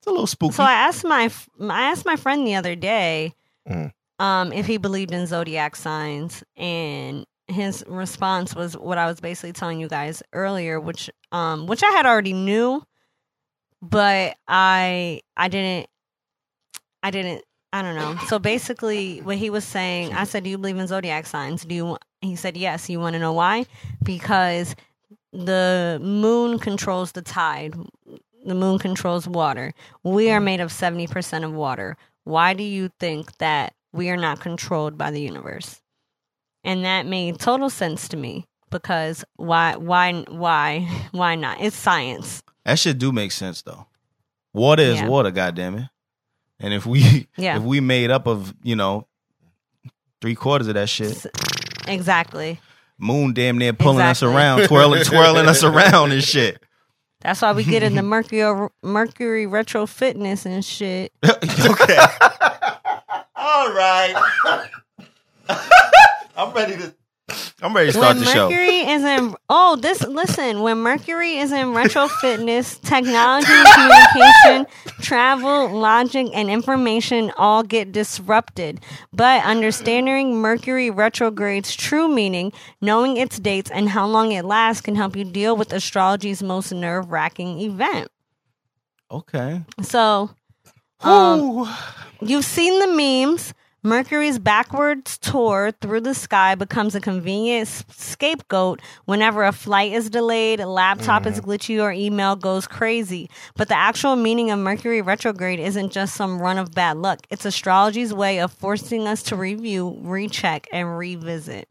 It's a little spooky. So I asked my I asked my friend the other day Mm. um, if he believed in zodiac signs, and his response was what I was basically telling you guys earlier, which um, which I had already knew, but I I didn't I didn't I don't know. So basically, what he was saying, I said, "Do you believe in zodiac signs?" Do you? He said, "Yes." You want to know why? Because the moon controls the tide. The moon controls water. We are made of 70% of water. Why do you think that we are not controlled by the universe? And that made total sense to me because why why why why not? It's science. that shit do make sense though. Water is Yeah. water, goddamn it. And if we Yeah. if we made up of you know three quarters of that shit, Exactly. moon damn near pulling us around, twirling twirling us around and shit. That's why we get in the Mercury Mercury retro fitness and shit. okay. All right. I'm ready to. I'm ready to start when the show. Mercury is in oh this listen when Mercury is in retro fitness, technology, communication, travel, logic, and information all get disrupted. But understanding Mercury retrograde's true meaning, knowing its dates, and how long it lasts can help you deal with astrology's most nerve wracking event. Okay. So um, You've seen the memes. Mercury's backwards tour through the sky becomes a convenient scapegoat whenever a flight is delayed, a laptop is mm-hmm. glitchy, or email goes crazy. But the actual meaning of Mercury retrograde isn't just some run of bad luck. It's astrology's way of forcing us to review, recheck, and revisit.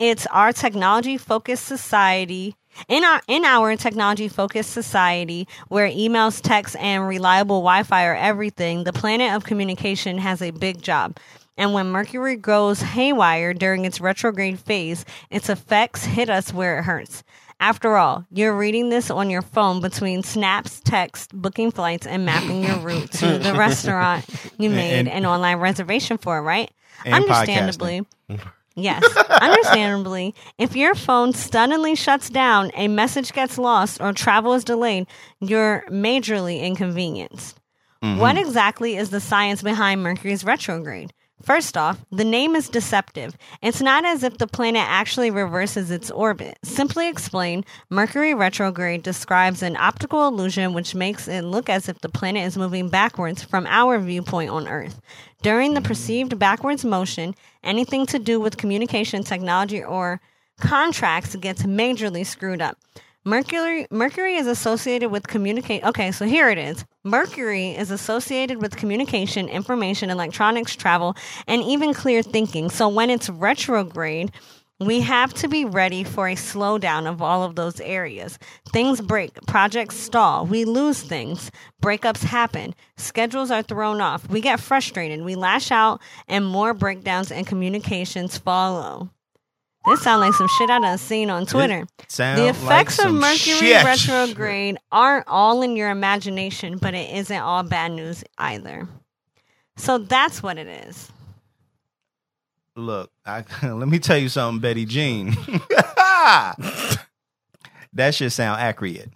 It's our technology focused society. In our in our technology focused society where emails, texts, and reliable Wi-Fi are everything, the planet of communication has a big job. And when Mercury goes haywire during its retrograde phase, its effects hit us where it hurts. After all, you're reading this on your phone between snaps, text, booking flights, and mapping your route to the restaurant you made And- an online reservation for, right? And Understandably. Yes, understandably, if your phone suddenly shuts down, a message gets lost, or travel is delayed, you're majorly inconvenienced. What mm-hmm. exactly is the science behind Mercury's retrograde? First off, the name is deceptive. It's not as if the planet actually reverses its orbit. Simply explained, Mercury retrograde describes an optical illusion which makes it look as if the planet is moving backwards from our viewpoint on Earth. During the perceived backwards motion, anything to do with communication technology or contracts gets majorly screwed up. Mercury Mercury is associated with communicate. Okay, so here it is. Mercury is associated with communication, information, electronics, travel, and even clear thinking. So when it's retrograde, we have to be ready for a slowdown of all of those areas. Things break, projects stall, we lose things, breakups happen, schedules are thrown off, we get frustrated, we lash out, and more breakdowns and communications follow. This sounds like some shit I done seen on Twitter. The like effects of Mercury shit. retrograde aren't all in your imagination, but it isn't all bad news either. So that's what it is. Look, I, let me tell you something, Betty Jean. that should sound accurate.